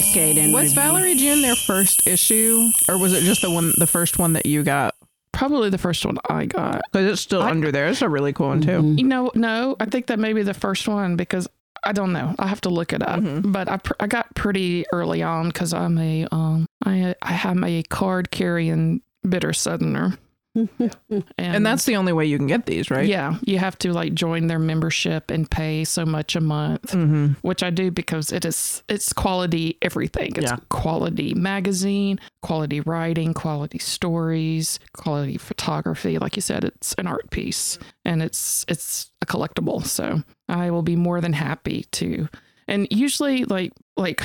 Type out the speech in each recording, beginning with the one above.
Decade in Was review. Valerie June their first issue, or was it just the one, the first one that you got? Probably the first one I got. Because it's still I- under there. It's a really cool one too. You know, no, I think that may be the first one because I don't know. I have to look it up. Mhm. But I, pr- I got pretty early on because I'm a um I I am a card carrying bitter southerner. And, And that's the only way you can get these, right? yeah, you have to like join their membership and pay so much a month, Mm-hmm. which I do because it is it's quality everything. It's Yeah. quality magazine, quality writing, quality stories, quality photography. Like you said, it's an art piece and it's it's a collectible. So I will be more than happy to. And usually, like like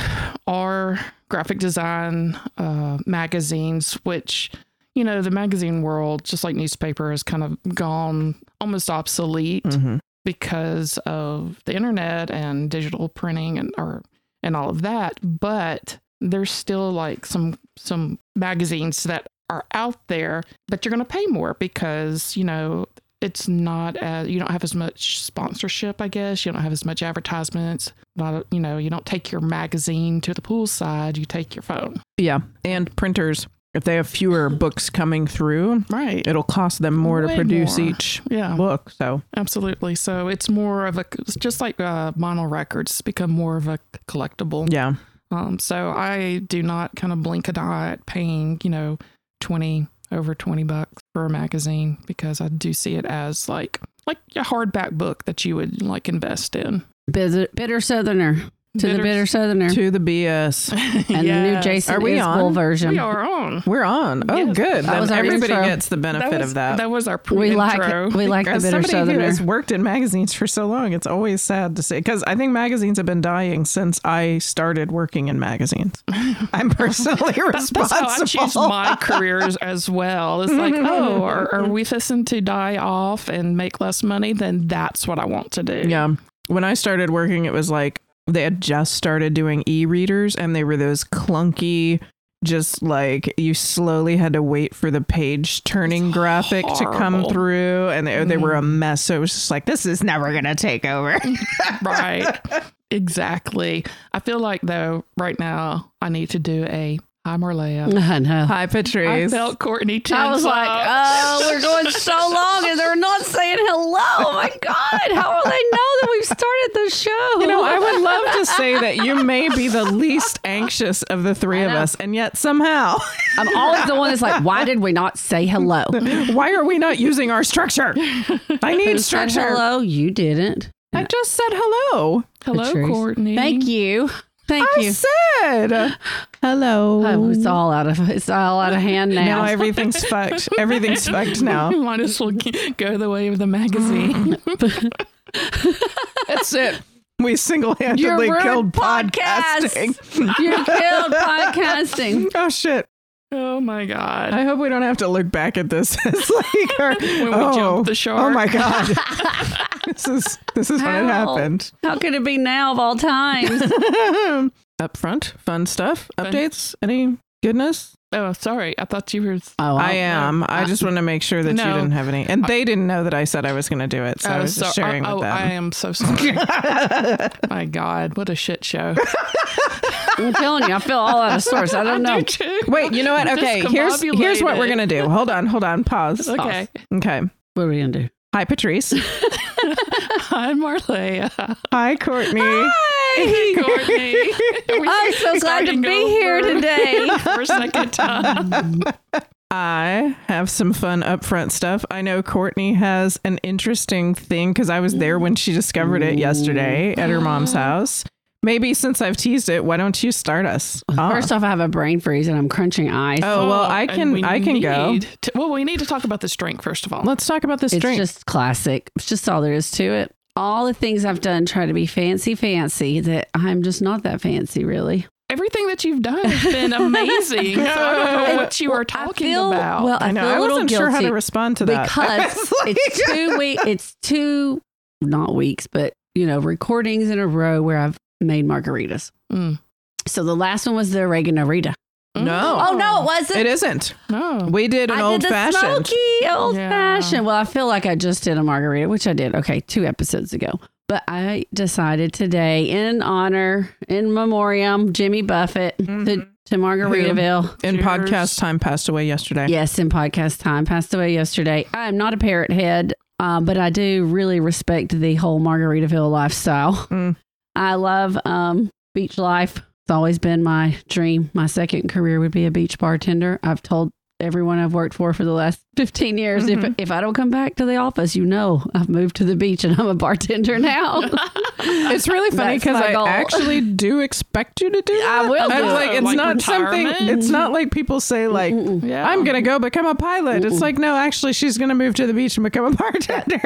our graphic design uh, magazines, which you know the magazine world, just like newspaper, has kind of gone almost obsolete Mm-hmm. because of the internet and digital printing and or and all of that. But there's still like some some magazines that are out there but you're going to pay more because you know it's not as you don't have as much sponsorship i guess. You don't have as much advertisements. Not you know you don't take your magazine to the poolside. You take your phone. Yeah. And printers, if they have fewer books coming through, right it'll cost them more to produce more. each yeah book. So absolutely so it's more of a it's just like uh, mono records it's become more of a collectible yeah. Um, so I do not kind of blink an eye at paying, you know, 20 over 20 bucks for a magazine because I do see it as like like a hardback book that you would like invest in. Bitter, bitter Southerner. To the Bitter- bitter Southerner. To the BS. and the new Jason Are we Isbell on? version. We are on. We're on. Oh, Yes. good. That Then was our everybody intro. gets the benefit was, of that. That was our We pre like intro. we like the As bitter somebody who has worked in magazines for so long, it's always sad to say because I think magazines have been dying since I started working in magazines. I'm personally That's how I choose my careers as well. It's like, mm-hmm. oh, are, are we fixing to die off and make less money? Then that's what I want to do. Yeah. When I started working, it was like they had just started doing e readers and they were those clunky, just like you slowly had to wait for the page turning graphic to come through. And they, they were a mm-hmm. mess. So it was just like, this is never going to take over. right. Exactly. I feel like though right now I need to do a hi Marleah. I know. Hi, I Patrice. felt Courtney tense I was like, oh, we're going so long and they're not saying hello. Oh my God. How will they know that we've started the show? You know, I would love to say that you may be the least anxious of the three of us, and yet somehow, I'm always the one that's like, why did we not say hello? why are we not using our structure? I need Who said structure. hello? You didn't. I just said hello. Hello, Patrice. Courtney. Thank you. Thank I you. said hello. Oh, it's all out of it's all out of hand now. now everything's fucked. Everything's fucked now. Might as well go the way of the magazine. That's it. We single-handedly killed podcasts. podcasting. you killed podcasting. Oh shit! oh my god. I hope we don't have to look back at this. It's like our, When we oh, jumped the shark. Oh my god! This is this is when it happened. How could it be now of all times? Up front, fun stuff, updates, any goodness? oh, sorry. I thought you were. Oh, I am. I uh, just want to make sure that you didn't have any, and they didn't know that I said I was going to do it, so oh, I oh, was just sharing oh, with I them. Oh, I am so sorry. my God, what a shit show. I'm telling you, I feel all out of sorts. I don't know. do too. Wait, you know what? Okay, here's here's what we're gonna do. Hold on, hold on, pause. Okay. Okay. What are we gonna do? Hi, Patrice. Hi, Marleah. Hi, Courtney. Hi, Courtney. I'm so glad to be over here today. For a second time. I have some fun upfront stuff. I know Courtney has an interesting thing because I was there when she discovered it yesterday at her mom's house. Maybe since I've teased it, why don't you start us? off? First off, I have a brain freeze and I'm crunching ice. oh well, oh, I can we I can go. to- well, we need to talk about this drink first of all. Let's talk about this it's drink. just classic. It's just all there is to it. all the things I've done try to be fancy, fancy, that I'm just not that fancy, really. Everything that you've done has been amazing. so I don't know what you are talking I feel, about. Well, I, I know. feel a I wasn't guilty sure how to respond to that. because It's like- it's two weeks. It's two, not weeks, but you know, recordings in a row where I've made margaritas. Mm. So the last one was the oregano Rita. No. Oh no, it wasn't. It isn't. No. We did an I old did the fashioned. smoky old Yeah. fashioned. Well, I feel like I just did a margarita, which I did. Okay, two episodes ago. But I decided today, in honor, in memoriam, Jimmy Buffett to, to Margaritaville. In Cheers. podcast time passed away yesterday. Yes, in podcast time, passed away yesterday. I'm not a parrot head, um, but I do really respect the whole Margaritaville lifestyle. Mm. I love um, beach life. It's always been my dream. My second career would be a beach bartender. I've told everyone I've worked for for the last 15 years if, if I don't come back to the office, you know I've moved to the beach and I'm a bartender now. It's really funny because I goal. actually do expect you to do that. I will I'm do it. like, it's Like not something. It's not like people say like, Yeah. I'm gonna go become a pilot. It's like, no, actually, she's gonna move to the beach and become a bartender.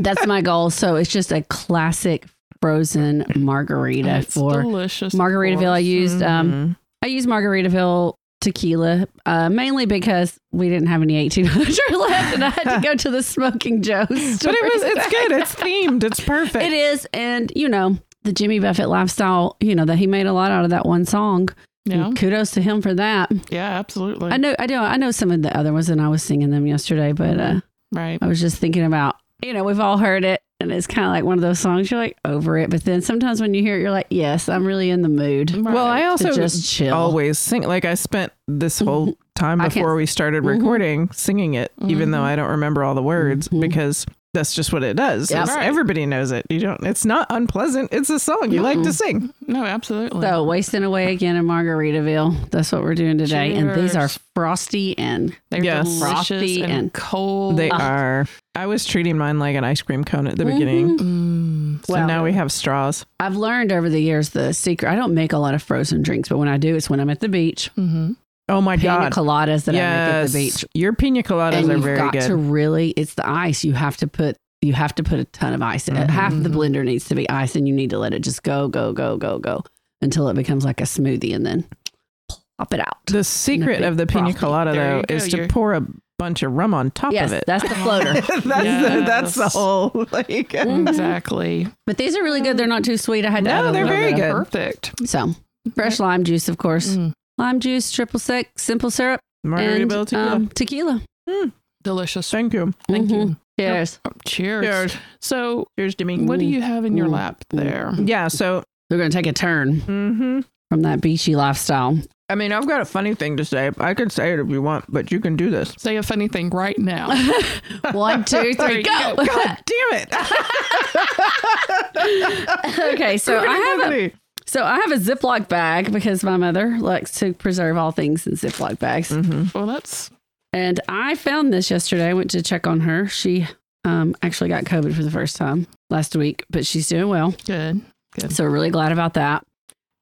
That's my goal. So it's just a classic frozen margarita It's for delicious. Margaritaville. I used um I used Margaritaville tequila uh, mainly because we didn't have any 1800 left and I had to go to the Smoking Joe's. but it was. It's good. It's themed. It's perfect. It is, and you know the Jimmy Buffett lifestyle. You know that he made a lot out of that one song. Yeah. Kudos to him for that. Yeah, absolutely. I know, I know, I know some of the other ones, and I was singing them yesterday. But uh, Right. I was just thinking about, you know, we've all heard it, and it's kind of like one of those songs you're like over it, but then sometimes when you hear it, you're like, yes, I'm really in the mood. Well, I also just chill. always sing. Like I spent this whole time before we started Mhm. recording singing it, even though I don't remember all the words Mhm. because that's just what it does. Yep. Right. Everybody knows it. You don't. It's not unpleasant. It's a song you like to sing. No, absolutely. So wasting away again in Margaritaville. That's what we're doing today, and these are frosty and They're Yes. delicious Frosty and, and- cold. They Ah. are. I was treating mine like an ice cream cone at the beginning. Mm. So Well- now we have straws. I've learned over the years the secret. I don't make a lot of frozen drinks, but when I do, it's when I'm at the beach. hmm Oh my Pina god! coladas that I make at the beach, your pina coladas and are you've very got good. to really. It's the ice. You have to put. You have to put a ton of ice. in it. Half of the Mm-hmm. blender needs to be ice, and you need to let it just go, go, go, go, go until it becomes like a smoothie, and then pop it out. the secret of the pina frosty. colada There though you go, is to you're- pour a bunch of rum on top yes, of it. that's the floater. that's, the, that's the whole like. Mm-hmm. Exactly. but these are really good. They're not too sweet. I had to No, add a they're little very bit of- good. Perfect. So fresh lime juice, of course. Mm. Lime juice, triple sec, simple syrup, Margarita and tequila. um, tequila. Delicious. Thank you. Thank you. Mhm. Cheers. Cheers. Cheers. So, Cheers, Jimmy. what do you have in your Mm. lap there? Yeah. So, We're going to take a turn hmm from that beachy lifestyle. I mean, I've got a funny thing to say. I could say it if you want, but you can do this. Say a funny thing right now. One, two, three, go. go. God damn it! okay, so I have a so I have a Ziploc bag because my mother likes to preserve all things in Ziploc bags. well, that's And I found this yesterday. I went to check on her. She um, actually got COVID for the first time last week, but she's doing well. good. Good. So really glad about that.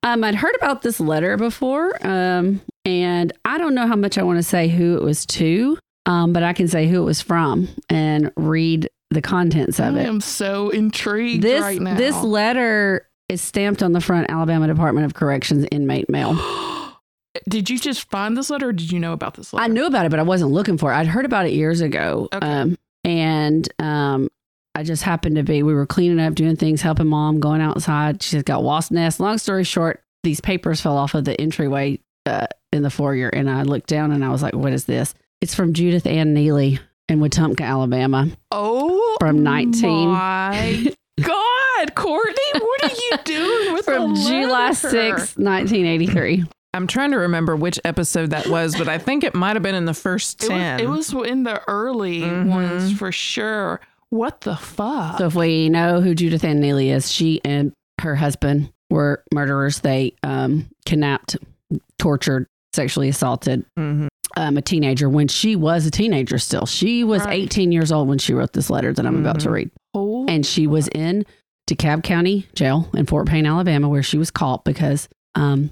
Um, I'd heard about this letter before, um, and I don't know how much I want to say who it was to, um, but I can say who it was from and read the contents of I it. I am so intrigued This right now. this letter is stamped on the front Alabama Department of Corrections inmate mail. did you just find this letter or did you know about this letter? I knew about it, but I wasn't looking for it. I'd heard about it years ago. Okay. Um, and um, I just happened to be, we were cleaning up, doing things, helping mom, going outside. She's got wasp nest. Long story short, these papers fell off of the entryway uh, in the foyer. And I looked down and I was like, what is this? It's from Judith Ann Neely in Wetumpka, Alabama. Oh, From 19. My God, Courtney, what are you doing with From the July letter? 6th, 1983. I'm trying to remember which episode that was, but I think it might have been in the first It ten. was, it was in the early Mhm. ones for sure. What the fuck? So if we know who Judith Ann Neely is, she and her husband were murderers. They um, kidnapped, tortured, sexually assaulted Mhm. um, a teenager when she was a teenager still. She was Right. 18 years old when she wrote this letter that I'm about to Mhm. read. oh, And she was in DeKalb County Jail in Fort Payne, Alabama, where she was caught because um,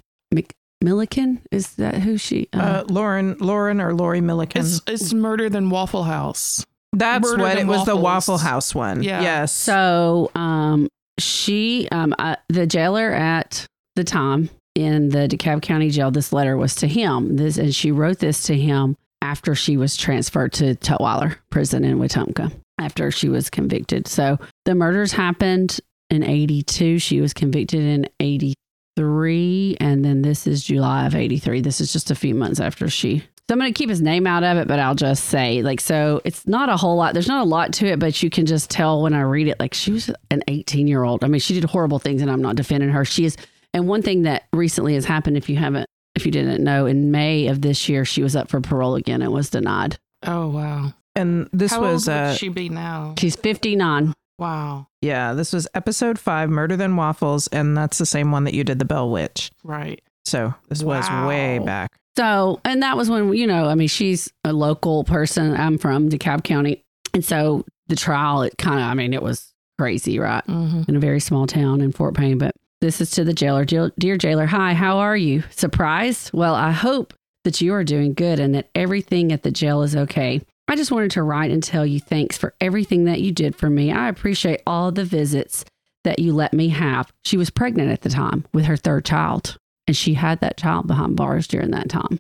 McMillican, is that who she? Uh, Uh, Lauren, Lauren or Lori Millican. it's, it's murder than Waffle House. That's Murder what it was. The Waffle House one. Yeah. Yes. So, um, she, um, uh, the jailer at the time in the DeKalb County Jail, this letter was to him. This, and she wrote this to him after she was transferred to Tutwiler Prison in Wetumpka after she was convicted. So the murders happened in 82. She was convicted in 83. And then this is July of 83. This is just a few months after she. So I'm going to keep his name out of it, but I'll just say, like, so it's not a whole lot. There's not a lot to it, but you can just tell when I read it, like, she was an 18 year old. I mean, she did horrible things, and I'm not defending her. She is. And one thing that recently has happened, if you haven't, if you didn't know, in May of this year, she was up for parole again and was denied. Oh wow. and this How was old uh would she be now? She's 59. Wow. yeah, this was episode five, Murder Than Waffles, and that's the same one that you did the Bell Witch. Right. So this was way back. So, and that was when, you know, I mean, she's a local person. I'm from DeKalb County. And so the trial, it kind of, I mean, it was crazy, right? hmm in a very small town in Fort Payne. But this is to the jailer. Dear, dear jailer, hi, how are you? Surprised? Well, I hope that you are doing good and that everything at the jail is okay. I just wanted to write and tell you thanks for everything that you did for me. I appreciate all the visits that you let me have. She was pregnant at the time with her third child, and she had that child behind bars during that time.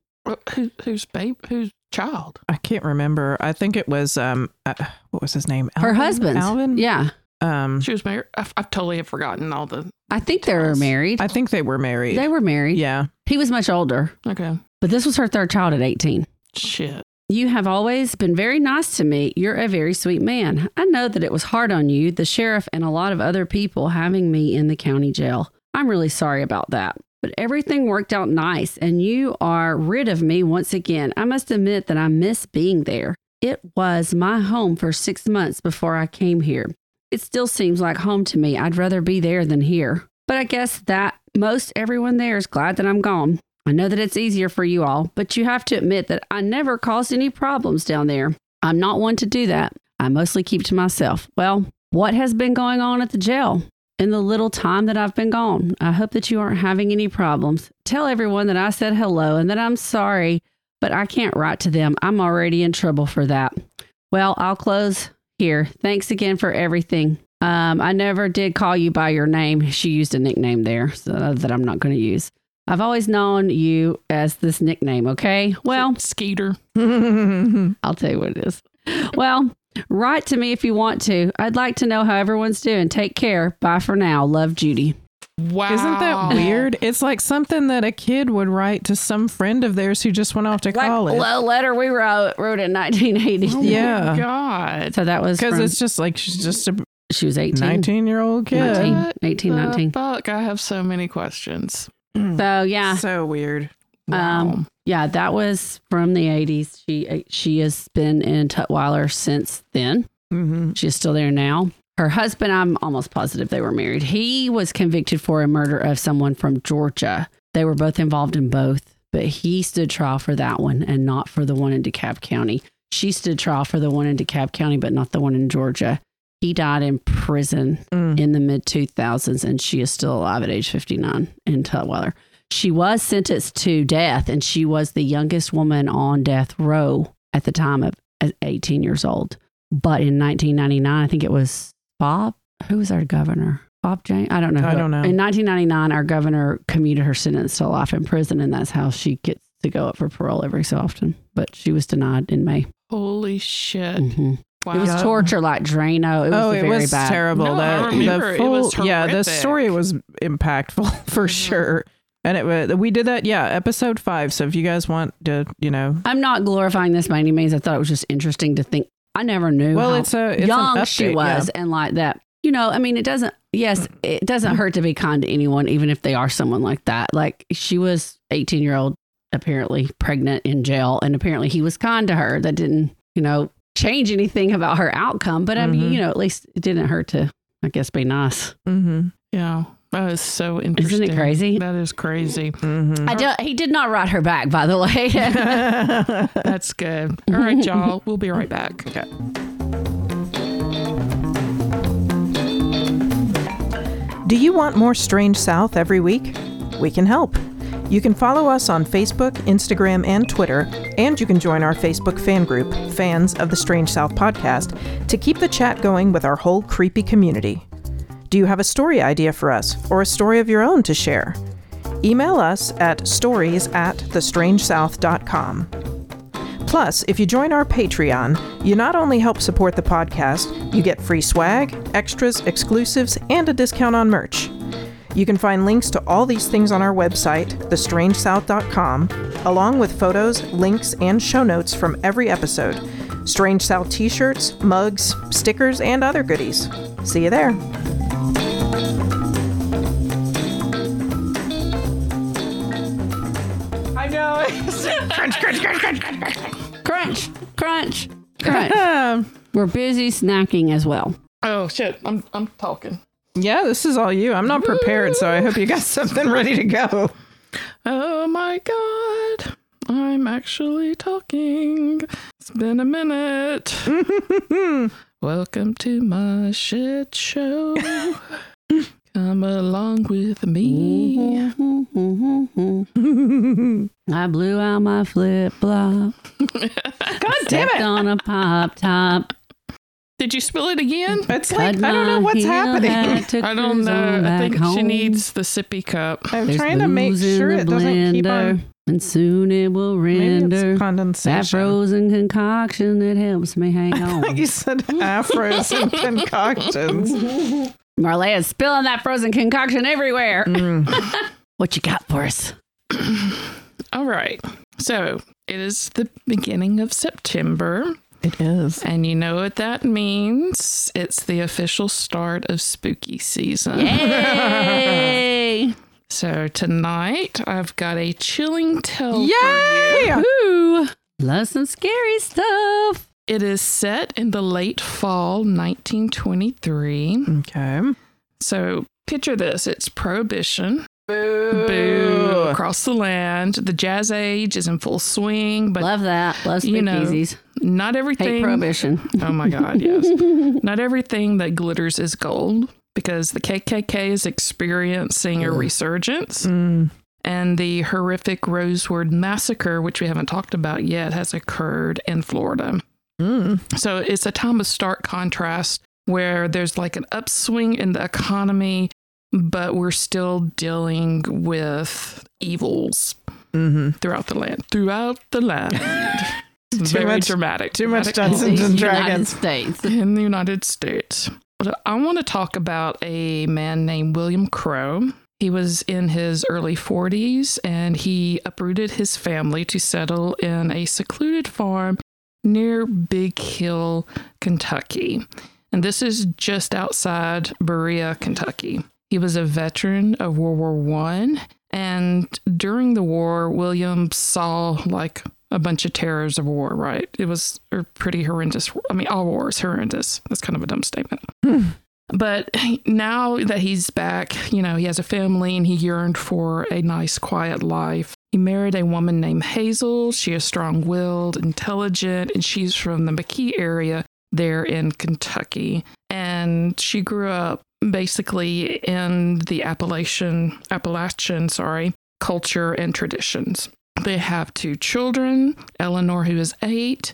Who, whose babe? Whose child? I can't remember. I think it was um uh, what was his name? Her husband. Alvin. Yeah. Um, She was married. I, I totally have forgotten all the. I think they were married. I think they were married. they were married. yeah. He was much older, Okay. but this was her third child at 18. Shit. You have always been very nice to me. You're a very sweet man. I know that it was hard on you, the sheriff, and a lot of other people having me in the county jail. I'm really sorry about that. But everything worked out nice, and you are rid of me once again. I must admit that I miss being there. It was my home for six months before I came here. It still seems like home to me. I'd rather be there than here. But I guess that most everyone there is glad that I'm gone. I know that it's easier for you all, but you have to admit that I never caused any problems down there. I'm not one to do that. I mostly keep to myself. Well, what has been going on at the jail in the little time that I've been gone? I hope that you aren't having any problems. Tell everyone that I said hello and that I'm sorry, but I can't write to them. I'm already in trouble for that. Well, I'll close here. Thanks again for everything. Um, I never did call you by your name. She used a nickname there so that I'm not going to use. I've always known you as this nickname, okay? Well, Skeeter. I'll tell you what it is. Well, write to me if you want to. I'd like to know how everyone's doing. Take care. Bye for now. Love, Judy. Wow. Isn't that weird? It's like something that a kid would write to some friend of theirs who just went off to Like college. a letter we wrote wrote in 1980. Oh Yeah. God. So that was Because it's just like she's just a she was 18. 19 year old kid. 19. 18, the 19. Fuck, I have so many questions. So yeah, So weird. Wow. Um, yeah, that was from the 80s. She she has been in Tutwiler since then. hmm She's still there now. Her husband, I'm almost positive they were married. He was convicted for a murder of someone from Georgia. They were both involved in both, but he stood trial for that one and not for the one in DeKalb County. She stood trial for the one in DeKalb County, but not the one in Georgia. He died in prison Mm. in the mid 2000s, and she is still alive at age 59 in Tutwiler. She was sentenced to death, and she was the youngest woman on death row at the time of 18 years old. But in 1999, I think it was Bob. Who was our governor? Bob Jane? I don't know. I don't know. In 1999, our governor commuted her sentence to life in prison, and that's how she gets to go up for parole every so often. But she was denied in May. Holy shit. Mhm. Wow. It was torture like Drano. It was oh, it was bad. terrible. No, the, I remember. the It full, was yeah, the story was impactful for Mhm. sure. And it was, we did that, yeah, episode five. So if you guys want to, you know, I'm not glorifying this by any means. I thought it was just interesting to think. I never knew well, how it's a it's young an she update, yeah. was and like that. You know, I mean, it doesn't, yes, it doesn't hurt to be kind to anyone, even if they are someone like that. Like she was 18 year old, apparently pregnant in jail, and apparently he was kind to her. That didn't, you know, change anything about her outcome. But I mean, Mhm. you know, at least it didn't hurt to, I guess, be nice. Mm-hmm. Yeah. That is so interesting. Isn't it crazy? That is crazy. Mm-hmm. I do, he did not write her back, by the way. That's good. All right, y'all. We'll be right back. Okay. Do you want more Strange South every week? We can help. You can follow us on Facebook, Instagram, and Twitter, And you can join our Facebook fan group, Fans of the Strange South podcast, to keep the chat going with our whole creepy community. Do you have a story idea for us or a story of your own to share? Email us at stories at thestrangesouth.com. Plus, if you join our Patreon, you not only help support the podcast, you get free swag, extras, exclusives, and a discount on merch. You can find links to all these things on our website, thestrangesouth.com, along with photos, links, and show notes from every episode, Strange South t shirts, mugs, stickers, and other goodies. See you there. I know. crunch, crunch, crunch, crunch, Crunch, crunch, crunch. We're busy snacking as well. Oh shit, I'm I'm talking. yeah, this is all you. I'm not prepared, so I hope you got something ready to go. Oh my god. I'm actually talking. It's been a minute. Welcome to my shit show. Come along with me. Mm-hmm. I blew out my flip flop. God damn it. on a pop top. Did you spill it again? It's like, I don't know what's happening. I don't know. I back think she needs the sippy cup. I'm There's trying to make booze in sure the it doesn't keep on. And soon it will Maybe render. it's That condensation. frozen concoction that helps me hang on. you said afros and concoctions. Marleah's spilling that frozen concoction everywhere. Mm. what you got for us? All right. So it is the beginning of September. It is. And you know what that means? It's the official start of spooky season. Yay! So tonight I've got a chilling tale. Yay! Woo! Love some scary stuff. It is set in the late fall 1923. Okay. So picture this it's prohibition. Boo. Boo. Across the land. The jazz age is in full swing, but Love that. Love You know, speakeasies. not everything. Hate prohibition. Oh my God, yes. Not everything that glitters is gold because the KKK is experiencing a resurgence. Mm. And the horrific Rosewood Massacre, which we haven't talked about yet, has occurred in Florida. Mm. So it's a time of stark contrast where there's like an upswing in the economy, but we're still dealing with evils hmm throughout the land. Throughout the land. Very much- dramatic. Too much Dungeons and Dragons. States. in the United States. I want to talk about a man named William Crow. He was in his early 40s and he uprooted his family to settle in a secluded farm near Big Hill, Kentucky. And this is just outside Berea, Kentucky. He was a veteran of World War One, and during the war, William saw like a bunch of terrors of war. Right? It was a pretty horrendous. I mean, all war is horrendous. That's kind of a dumb statement. Hmm. But now that he's back, you know, he has a family and he yearned for a nice, quiet life. He married a woman named Hazel. She is strong willed, intelligent, and she's from the McKee area there in Kentucky. And she grew up basically in the Appalachian, Appalachian, sorry, culture and traditions. They have two children, Eleanor, who is eight.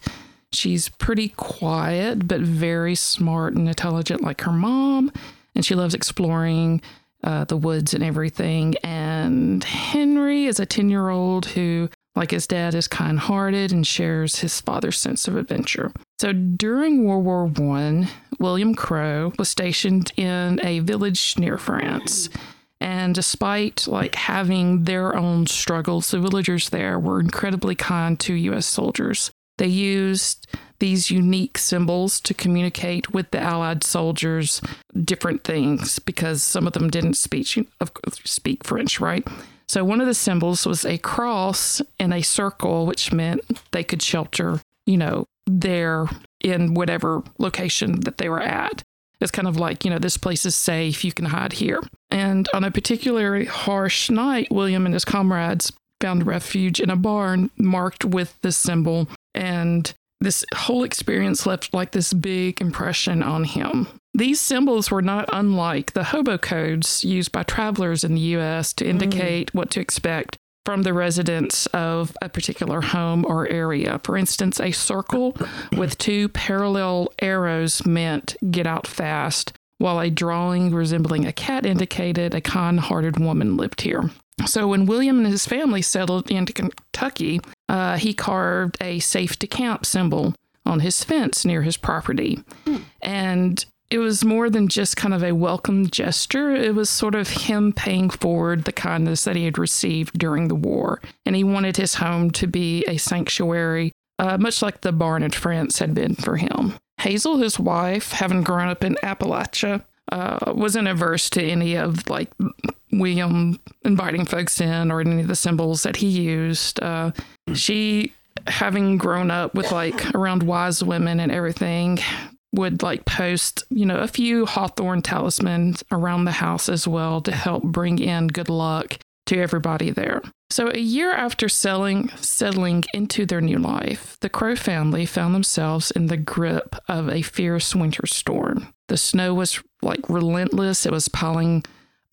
She's pretty quiet, but very smart and intelligent, like her mom. And she loves exploring uh, the woods and everything. And Henry is a 10 year old who, like his dad, is kind hearted and shares his father's sense of adventure. So during World War One, William Crow was stationed in a village near France. And despite like having their own struggles, the villagers there were incredibly kind to US soldiers. They used these unique symbols to communicate with the Allied soldiers different things because some of them didn't speak speak French, right? So one of the symbols was a cross and a circle, which meant they could shelter, you know, there in whatever location that they were at. It's kind of like, you know, this place is safe, you can hide here. And on a particularly harsh night, William and his comrades found refuge in a barn marked with this symbol. And this whole experience left like this big impression on him. These symbols were not unlike the hobo codes used by travelers in the US to indicate what to expect from the residents of a particular home or area. For instance, a circle with two parallel arrows meant get out fast, while a drawing resembling a cat indicated a kind hearted woman lived here. So when William and his family settled into Kentucky, uh, he carved a safe to camp symbol on his fence near his property. And it was more than just kind of a welcome gesture. It was sort of him paying forward the kindness that he had received during the war. And he wanted his home to be a sanctuary, uh, much like the barn in France had been for him. Hazel, his wife, having grown up in Appalachia, uh, wasn't averse to any of like William inviting folks in or any of the symbols that he used. Uh, she, having grown up with like around wise women and everything, would like post, you know, a few hawthorn talismans around the house as well to help bring in good luck to everybody there. So a year after selling, settling into their new life, the Crow family found themselves in the grip of a fierce winter storm. The snow was like relentless. It was piling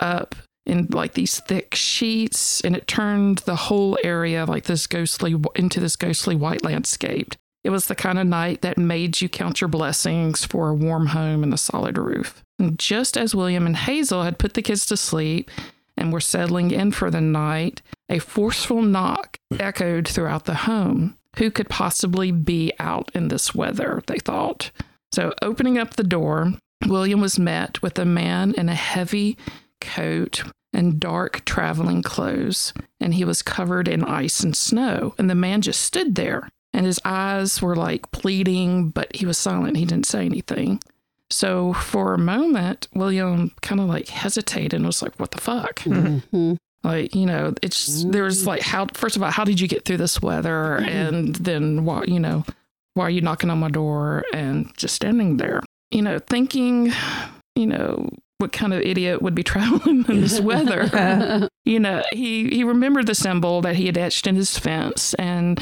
up in like these thick sheets and it turned the whole area like this ghostly into this ghostly white landscape. It was the kind of night that made you count your blessings for a warm home and a solid roof. And just as William and Hazel had put the kids to sleep and were settling in for the night, a forceful knock echoed throughout the home. Who could possibly be out in this weather? They thought. So, opening up the door, William was met with a man in a heavy coat and dark traveling clothes, and he was covered in ice and snow. And the man just stood there and his eyes were like pleading, but he was silent. He didn't say anything. So for a moment, William kind of like hesitated and was like, "What the fuck?" Mm-hmm. Like you know, it's there's like how first of all, how did you get through this weather, and then why you know, why are you knocking on my door and just standing there? You know, thinking, you know, what kind of idiot would be traveling in this weather? you know, he he remembered the symbol that he had etched in his fence and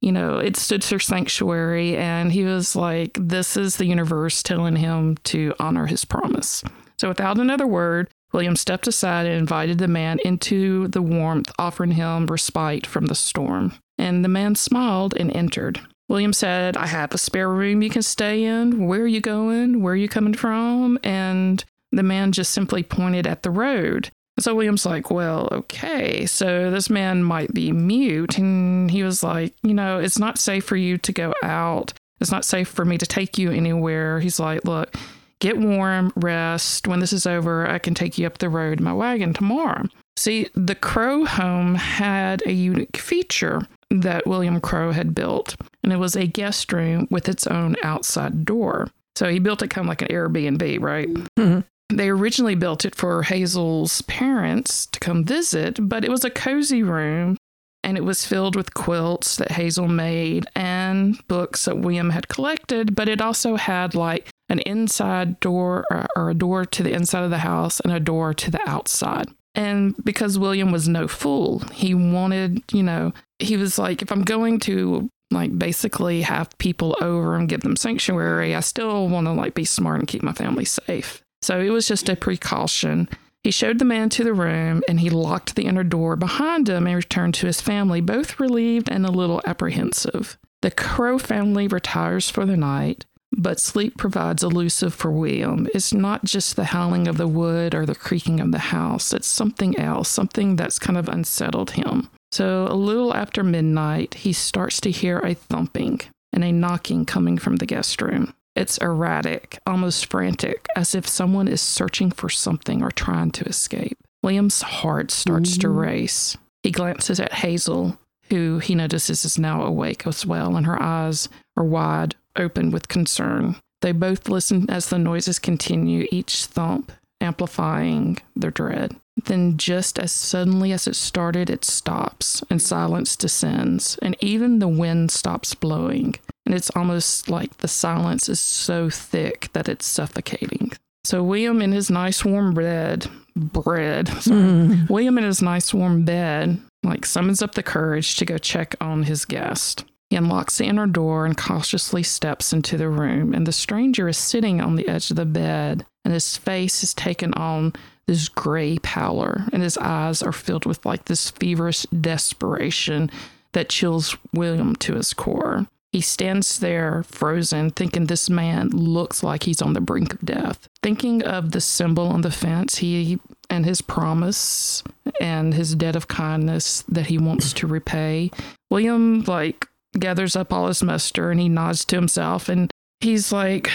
you know, it stood for sanctuary. And he was like, this is the universe telling him to honor his promise. So without another word, William stepped aside and invited the man into the warmth, offering him respite from the storm. And the man smiled and entered. William said, I have a spare room you can stay in. Where are you going? Where are you coming from? And the man just simply pointed at the road. So William's like, well, okay, so this man might be mute. And he was like, you know, it's not safe for you to go out. It's not safe for me to take you anywhere. He's like, look, get warm, rest. When this is over, I can take you up the road in my wagon tomorrow. See, the Crow home had a unique feature that William Crow had built, and it was a guest room with its own outside door. So he built it kind of like an Airbnb, right? Mhm. They originally built it for Hazel's parents to come visit, but it was a cozy room and it was filled with quilts that Hazel made and books that William had collected, but it also had like an inside door or, a door to the inside of the house and a door to the outside. And because William was no fool, he wanted, you know, he was like, if I'm going to like basically have people over and give them sanctuary, I still want to like be smart and keep my family safe. So it was just a precaution. He showed the man to the room and he locked the inner door behind him and returned to his family, both relieved and a little apprehensive. The Crow family retires for the night, but sleep provides elusive for William. It's not just the howling of the wood or the creaking of the house, it's something else, something that's kind of unsettled him. So a little after midnight, he starts to hear a thumping and a knocking coming from the guest room. It's erratic, almost frantic, as if someone is searching for something or trying to escape. William's heart starts to mm. race. He glances at Hazel, who he notices is now awake as well, and her eyes are wide open with concern. They both listen as the noises continue, each thump amplifying their dread. Then, just as suddenly as it started, it stops and silence descends, and even the wind stops blowing. And it's almost like the silence is so thick that it's suffocating. So, William, in his nice warm bed, bread, sorry, hmm. William, in his nice warm bed, like summons up the courage to go check on his guest. He unlocks the inner door and cautiously steps into the room, and the stranger is sitting on the edge of the bed, and his face has taken on this gray pallor, and his eyes are filled with like this feverish desperation that chills William to his core. He stands there frozen, thinking this man looks like he's on the brink of death. Thinking of the symbol on the fence, he and his promise and his debt of kindness that he wants to repay. William like gathers up all his muster and he nods to himself and he's like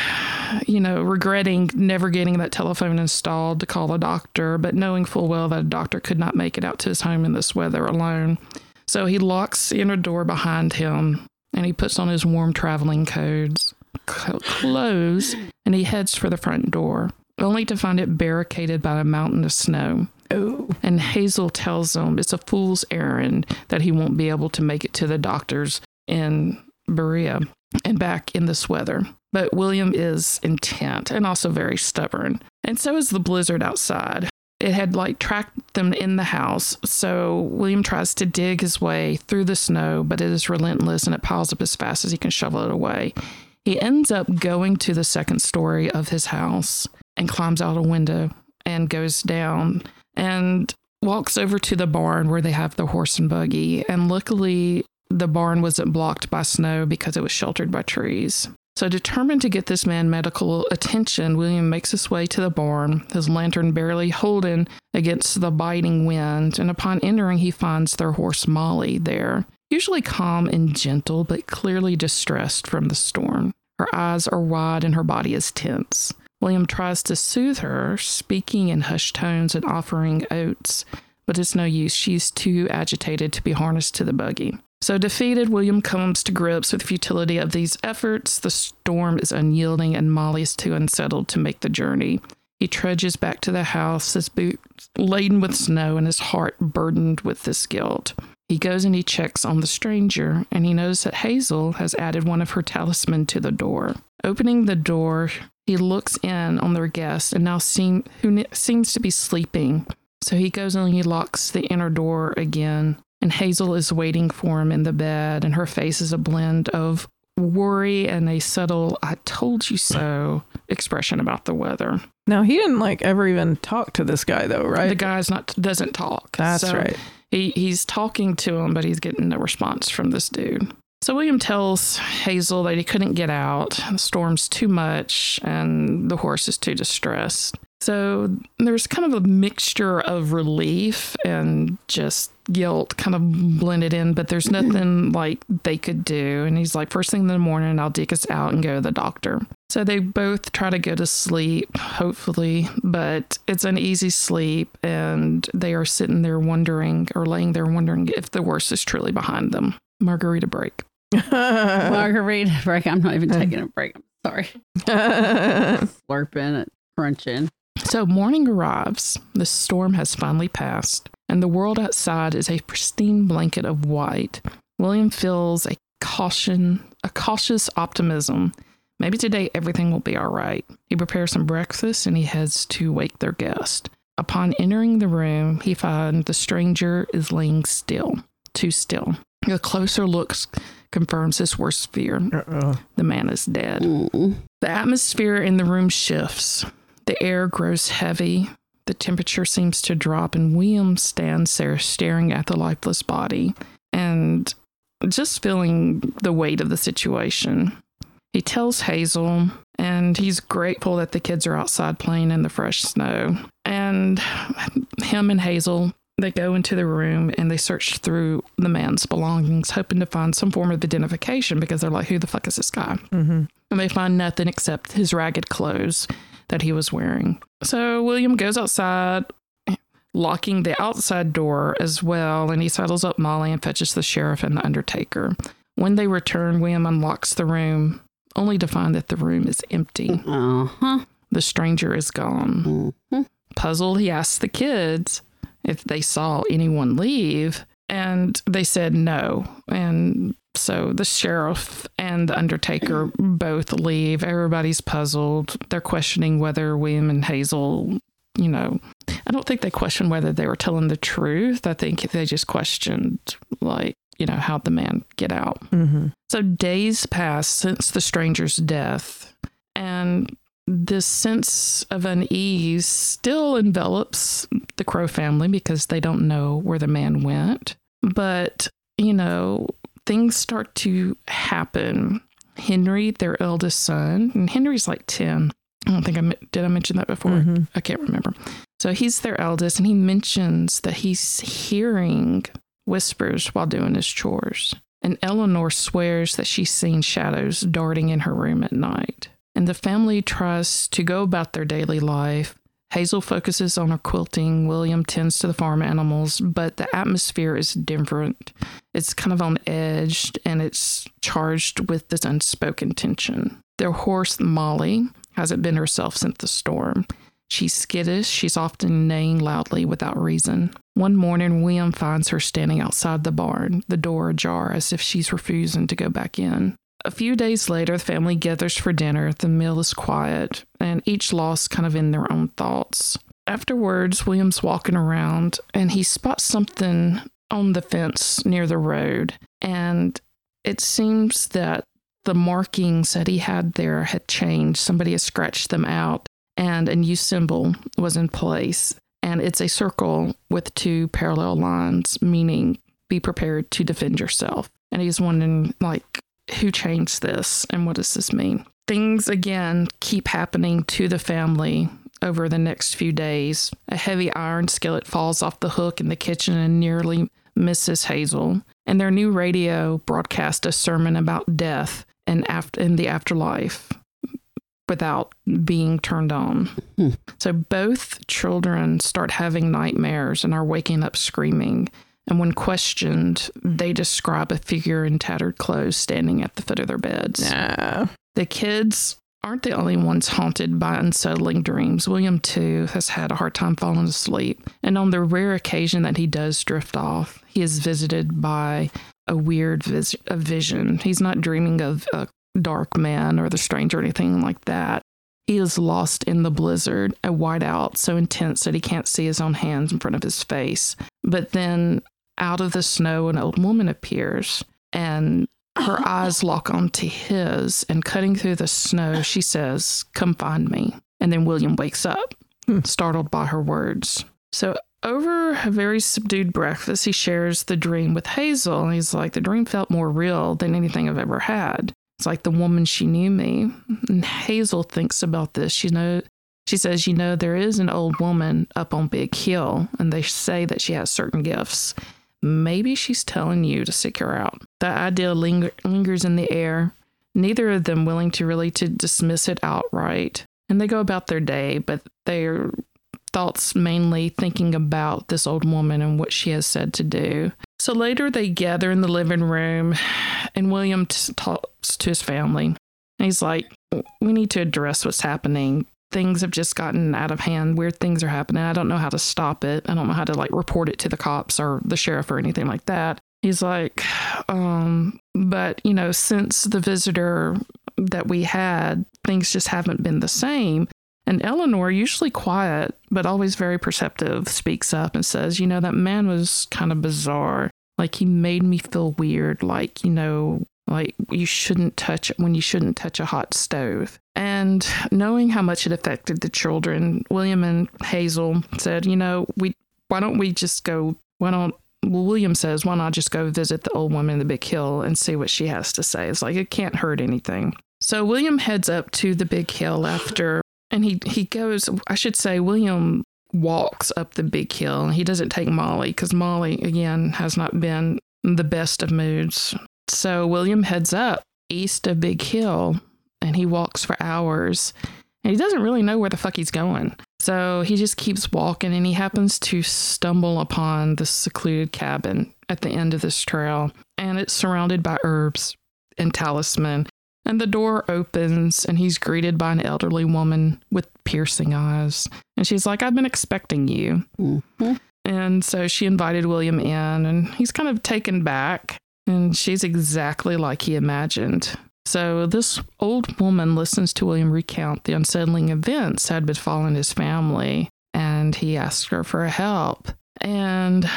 you know regretting never getting that telephone installed to call a doctor but knowing full well that a doctor could not make it out to his home in this weather alone so he locks the inner door behind him and he puts on his warm traveling clothes and he heads for the front door only to find it barricaded by a mountain of snow Oh. and Hazel tells him it's a fool's errand that he won't be able to make it to the doctors in Berea and back in this weather. But William is intent and also very stubborn. And so is the blizzard outside. It had like tracked them in the house. So William tries to dig his way through the snow, but it is relentless and it piles up as fast as he can shovel it away. He ends up going to the second story of his house and climbs out a window and goes down and walks over to the barn where they have the horse and buggy. And luckily, the barn wasn't blocked by snow because it was sheltered by trees. So, determined to get this man medical attention, William makes his way to the barn, his lantern barely holding against the biting wind. And upon entering, he finds their horse Molly there, usually calm and gentle, but clearly distressed from the storm. Her eyes are wide and her body is tense. William tries to soothe her, speaking in hushed tones and offering oats, but it's no use. She's too agitated to be harnessed to the buggy. So, defeated, William comes to grips with the futility of these efforts. The storm is unyielding, and Molly is too unsettled to make the journey. He trudges back to the house, his boots laden with snow and his heart burdened with this guilt. He goes and he checks on the stranger, and he knows that Hazel has added one of her talisman to the door. Opening the door, he looks in on their guest, and now seem who seems to be sleeping. So he goes and he locks the inner door again, and Hazel is waiting for him in the bed, and her face is a blend of worry and a subtle "I told you so" expression about the weather. Now he didn't like ever even talk to this guy though, right? The guy's not doesn't talk. That's So right. He he's talking to him, but he's getting no response from this dude. So William tells Hazel that he couldn't get out. The storm's too much, and the horse is too distressed. So there's kind of a mixture of relief and just guilt kind of blended in, but there's nothing like they could do. And he's like, first thing in the morning, I'll dig us out and go to the doctor. So they both try to go to sleep, hopefully, but it's an easy sleep, and they are sitting there wondering or laying there wondering if the worst is truly behind them. Margarita break. Margarita break. I'm not even taking a break. I'm sorry. Slurping it, crunching. So morning arrives. The storm has finally passed, and the world outside is a pristine blanket of white. William feels a caution, a cautious optimism. Maybe today everything will be all right. He prepares some breakfast and he heads to wake their guest. Upon entering the room, he finds the stranger is laying still, too still. A closer look confirms his worst fear. Uh-oh. The man is dead. Mm. The atmosphere in the room shifts. The air grows heavy. The temperature seems to drop, and William stands there staring at the lifeless body and just feeling the weight of the situation. He tells Hazel, and he's grateful that the kids are outside playing in the fresh snow. And him and Hazel, they go into the room and they search through the man's belongings, hoping to find some form of identification because they're like, who the fuck is this guy? Mm-hmm. and they find nothing except his ragged clothes that he was wearing. So William goes outside, locking the outside door as well, and he saddles up Molly and fetches the sheriff and the undertaker. When they return, William unlocks the room, only to find that the room is empty. Uh huh. The stranger is gone. Mhm. Puzzled, he asks the kids if they saw anyone leave, and they said no. And so the sheriff and the undertaker both leave. Everybody's puzzled. They're questioning whether William and Hazel, you know, I don't think they questioned whether they were telling the truth. I think they just questioned, like, you know, how'd the man get out? Mm-hmm. So days pass since the stranger's death, and this sense of unease still envelops the Crow family because they don't know where the man went. But, you know, things start to happen. Henry, their eldest son, and Henry's like 10. I don't think I did I mention that before. Mhm. I can't remember. So he's their eldest, and he mentions that he's hearing whispers while doing his chores. And Eleanor swears that she's seen shadows darting in her room at night. And the family tries to go about their daily life. Hazel focuses on her quilting. William tends to the farm animals, but the atmosphere is different. It's kind of on edge and it's charged with this unspoken tension. Their horse, Molly, hasn't been herself since the storm. She's skittish. She's often neighing loudly without reason. One morning, William finds her standing outside the barn, the door ajar as if she's refusing to go back in. A few days later, the family gathers for dinner. The meal is quiet, and each lost kind of in their own thoughts. Afterwards, William's walking around and he spots something on the fence near the road. And it seems that the markings that he had there had changed. Somebody had scratched them out, and a new symbol was in place. And it's a circle with two parallel lines, meaning be prepared to defend yourself. And he's wondering, like, who changed this and what does this mean? Things again keep happening to the family over the next few days. A heavy iron skillet falls off the hook in the kitchen and nearly misses Hazel. And their new radio broadcasts a sermon about death and after in the afterlife without being turned on. Hmm. So both children start having nightmares and are waking up screaming. And when questioned, they describe a figure in tattered clothes standing at the foot of their beds. The kids aren't the only ones haunted by unsettling dreams. William, too, has had a hard time falling asleep. And on the rare occasion that he does drift off, he is visited by a weird vis- a vision. He's not dreaming of a dark man or the stranger or anything like that. He is lost in the blizzard, a whiteout so intense that he can't see his own hands in front of his face. But then out of the snow, an old woman appears and her eyes lock onto his, and cutting through the snow, she says, Come find me. And then William wakes up, Hmm. startled by her words. So, over a very subdued breakfast, he shares the dream with Hazel. And he's like, The dream felt more real than anything I've ever had. It's like the woman she knew me. And Hazel thinks about this. She know she says, you know, there is an old woman up on Big Hill, and they say that she has certain gifts. Maybe she's telling you to seek her out. That idea linger- lingers in the air. Neither of them willing to really to dismiss it outright. And they go about their day, but their thoughts mainly thinking about this old woman and what she has said to do. So later they gather in the living room, and William t- talks to his family. And he's like, We need to address what's happening. Things have just gotten out of hand. Weird things are happening. I don't know how to stop it. I don't know how to like report it to the cops or the sheriff or anything like that. He's like, um, but you know, since the visitor that we had, things just haven't been the same. And Eleanor, usually quiet, but always very perceptive, speaks up and says, You know, that man was kind of bizarre. Like, he made me feel weird. Like, you know, like you shouldn't touch when you shouldn't touch a hot stove. And knowing how much it affected the children, William and Hazel said, You know, we, why don't we just go, why don't, well, William says, why not just go visit the old woman in the big hill and see what she has to say? It's like, it can't hurt anything. So William heads up to the big hill after and he he goes i should say william walks up the big hill he doesn't take molly because molly again has not been the best of moods so william heads up east of big hill and he walks for hours and he doesn't really know where the fuck he's going so he just keeps walking and he happens to stumble upon this secluded cabin at the end of this trail and it's surrounded by herbs and talisman and the door opens, and he's greeted by an elderly woman with piercing eyes. And she's like, I've been expecting you. Mhm. And so she invited William in, and he's kind of taken back. And she's exactly like he imagined. So this old woman listens to William recount the unsettling events that had befallen his family, and he asks her for help. And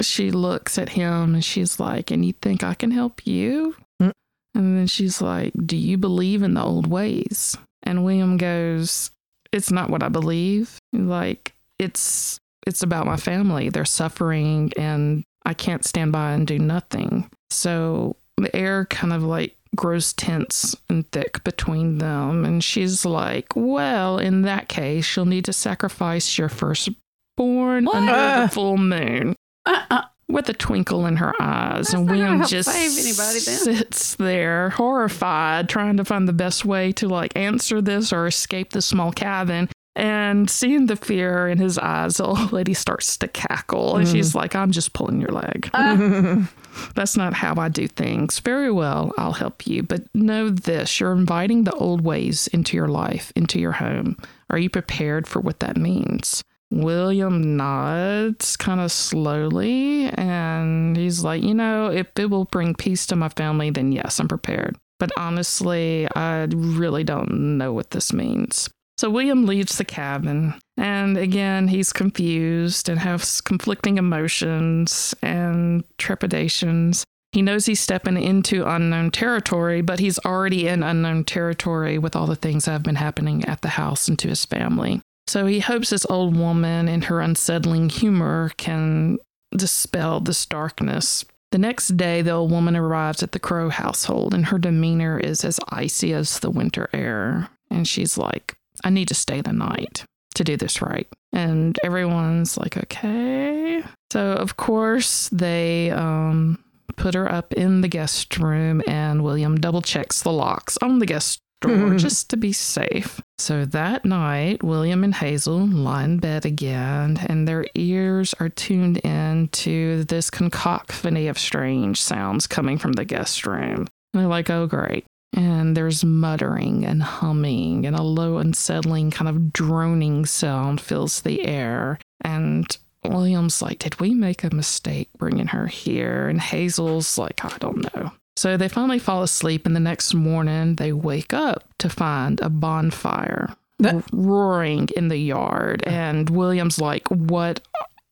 she looks at him and she's like, And you think I can help you? Mm. And then she's like, Do you believe in the old ways? And William goes, It's not what I believe. Like, it's it's about my family. They're suffering and I can't stand by and do nothing. So the air kind of like grows tense and thick between them. And she's like, Well, in that case, you'll need to sacrifice your firstborn What? under Uh. the full moon Uh-uh. with a twinkle in her eyes. That's and not gonna William help just save anybody sits there horrified, trying to find the best way to like answer this or escape the small cabin. And seeing the fear in his eyes, the old lady starts to cackle. And she's mm. like, I'm just pulling your leg. Ah. That's not how I do things. Very well, I'll help you. But know this you're inviting the old ways into your life, into your home. Are you prepared for what that means? William nods kind of slowly and he's like, You know, if it will bring peace to my family, then yes, I'm prepared. But honestly, I really don't know what this means. So William leaves the cabin, and again, he's confused and has conflicting emotions and trepidations. He knows he's stepping into unknown territory, but he's already in unknown territory with all the things that have been happening at the house and to his family. So he hopes this old woman and her unsettling humor can dispel this darkness. The next day, the old woman arrives at the Crow household, and her demeanor is as icy as the winter air. And she's like, I need to stay the night to do this right. And everyone's like, okay. So, of course, they um, put her up in the guest room, and William double checks the locks on the guest door just to be safe. So that night, William and Hazel lie in bed again, and their ears are tuned in to this concoction of strange sounds coming from the guest room. And they're like, oh, great. And there's muttering and humming, and a low, unsettling kind of droning sound fills the air. And William's like, Did we make a mistake bringing her here? And Hazel's like, I don't know. So they finally fall asleep, and the next morning they wake up to find a bonfire That- roaring in the yard. And William's like, What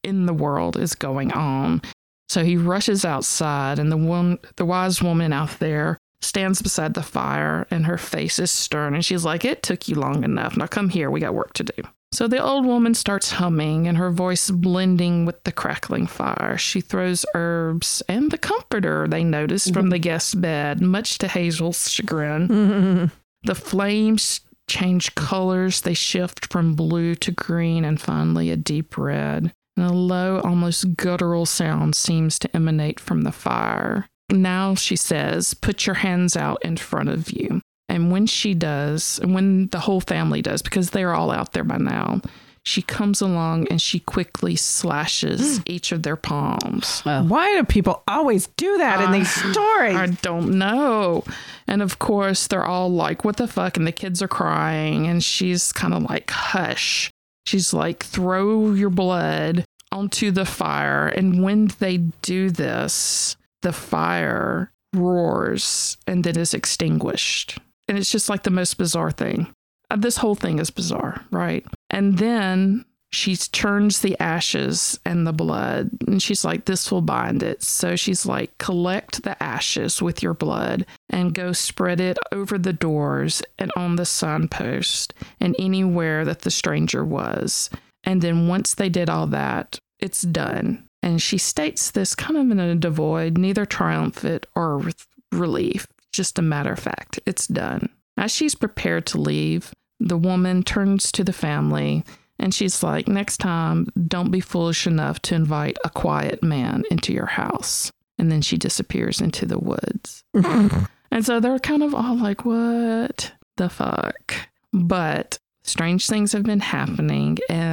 in the world is going on? So he rushes outside, and the one, the wise woman out there stands beside the fire, and her face is stern. And she's like, It took you long enough. Now come here. We got work to do. So the old woman starts humming, and her voice blending with the crackling fire. She throws herbs and the comforter they noticed from the guest bed, much to Hazel's chagrin. The flames change colors. They shift from blue to green and finally a deep red. And a low, almost guttural sound seems to emanate from the fire. Now she says, Put your hands out in front of you. And when she does, and when the whole family does, because they're all out there by now, she comes along and she quickly slashes each of their palms. Why do people always do that in these stories? I don't know. And of course, they're all like, what the fuck? And the kids are crying. And she's kind of like, hush. She's like, throw your blood onto the fire. And when they do this, the fire roars and then is extinguished. And it's just like the most bizarre thing. Uh, This whole thing is bizarre, right? And then she turns the ashes and the blood and she's like this will bind it so she's like collect the ashes with your blood and go spread it over the doors and on the signpost and anywhere that the stranger was and then once they did all that it's done and she states this kind of in a devoid neither triumphant or relief just a matter of fact it's done as she's prepared to leave the woman turns to the family and she's like, next time, don't be foolish enough to invite a quiet man into your house. And then she disappears into the woods. and so they're kind of all like, what the fuck? But strange things have been happening and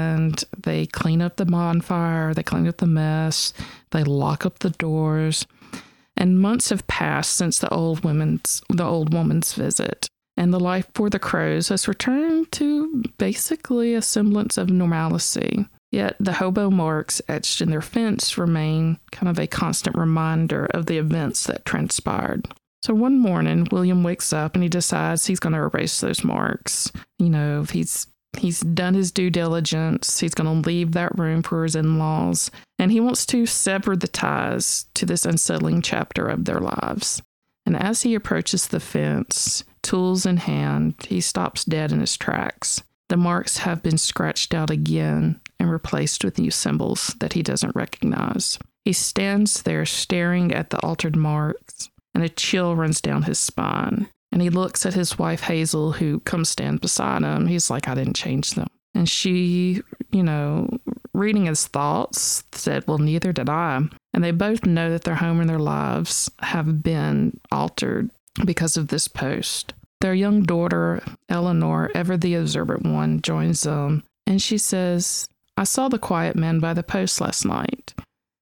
they clean up the bonfire, they clean up the mess, they lock up the doors. And months have passed since the old woman's the old woman's visit and the life for the crows has returned to basically a semblance of normalcy. Yet the hobo marks etched in their fence remain kind of a constant reminder of the events that transpired. So one morning, William wakes up and he decides he's going to erase those marks. You know, he's he's done his due diligence. He's going to leave that room for his in-laws, and he wants to sever the ties to this unsettling chapter of their lives. And as he approaches the fence, tools in hand, he stops dead in his tracks. The marks have been scratched out again and replaced with new symbols that he doesn't recognize. He stands there staring at the altered marks, and a chill runs down his spine. And he looks at his wife Hazel, who comes stand beside him. He's like, I didn't change them. And she, you know, reading his thoughts, said, Well, neither did I. And they both know that their home and their lives have been altered because of this post. Their young daughter, Eleanor, ever the observant one, joins them, and she says, I saw the quiet man by the post last night.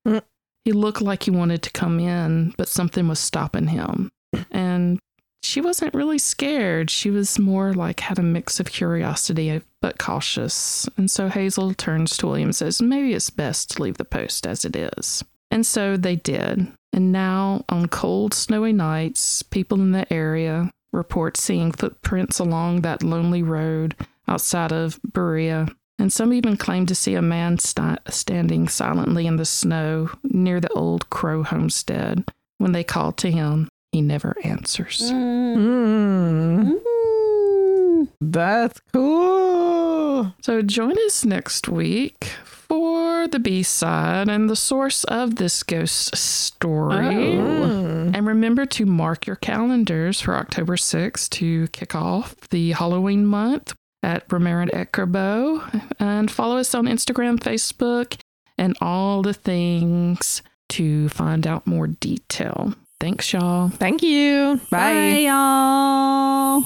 Mm. He looked like he wanted to come in, but something was stopping him. And she wasn't really scared. She was more like had a mix of curiosity but cautious. And so Hazel turns to William and says, Maybe it's best to leave the post as it is. And so they did. And now, on cold, snowy nights, people in the area report seeing footprints along that lonely road outside of Berea. And some even claim to see a man sta- standing silently in the snow near the old Crow homestead. When they call to him, he never answers. Mm, Mm. that's cool. So join us next week for the B side and the source of this ghost story. Mm. And remember to mark your calendars for October 6th to kick off the Halloween month at Romero and Eckerbo. And follow us on Instagram, Facebook, and all the things to find out more detail. Thanks, y'all. Thank you. Bye, y'all.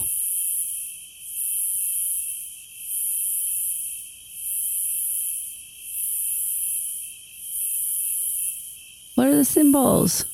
What are the symbols?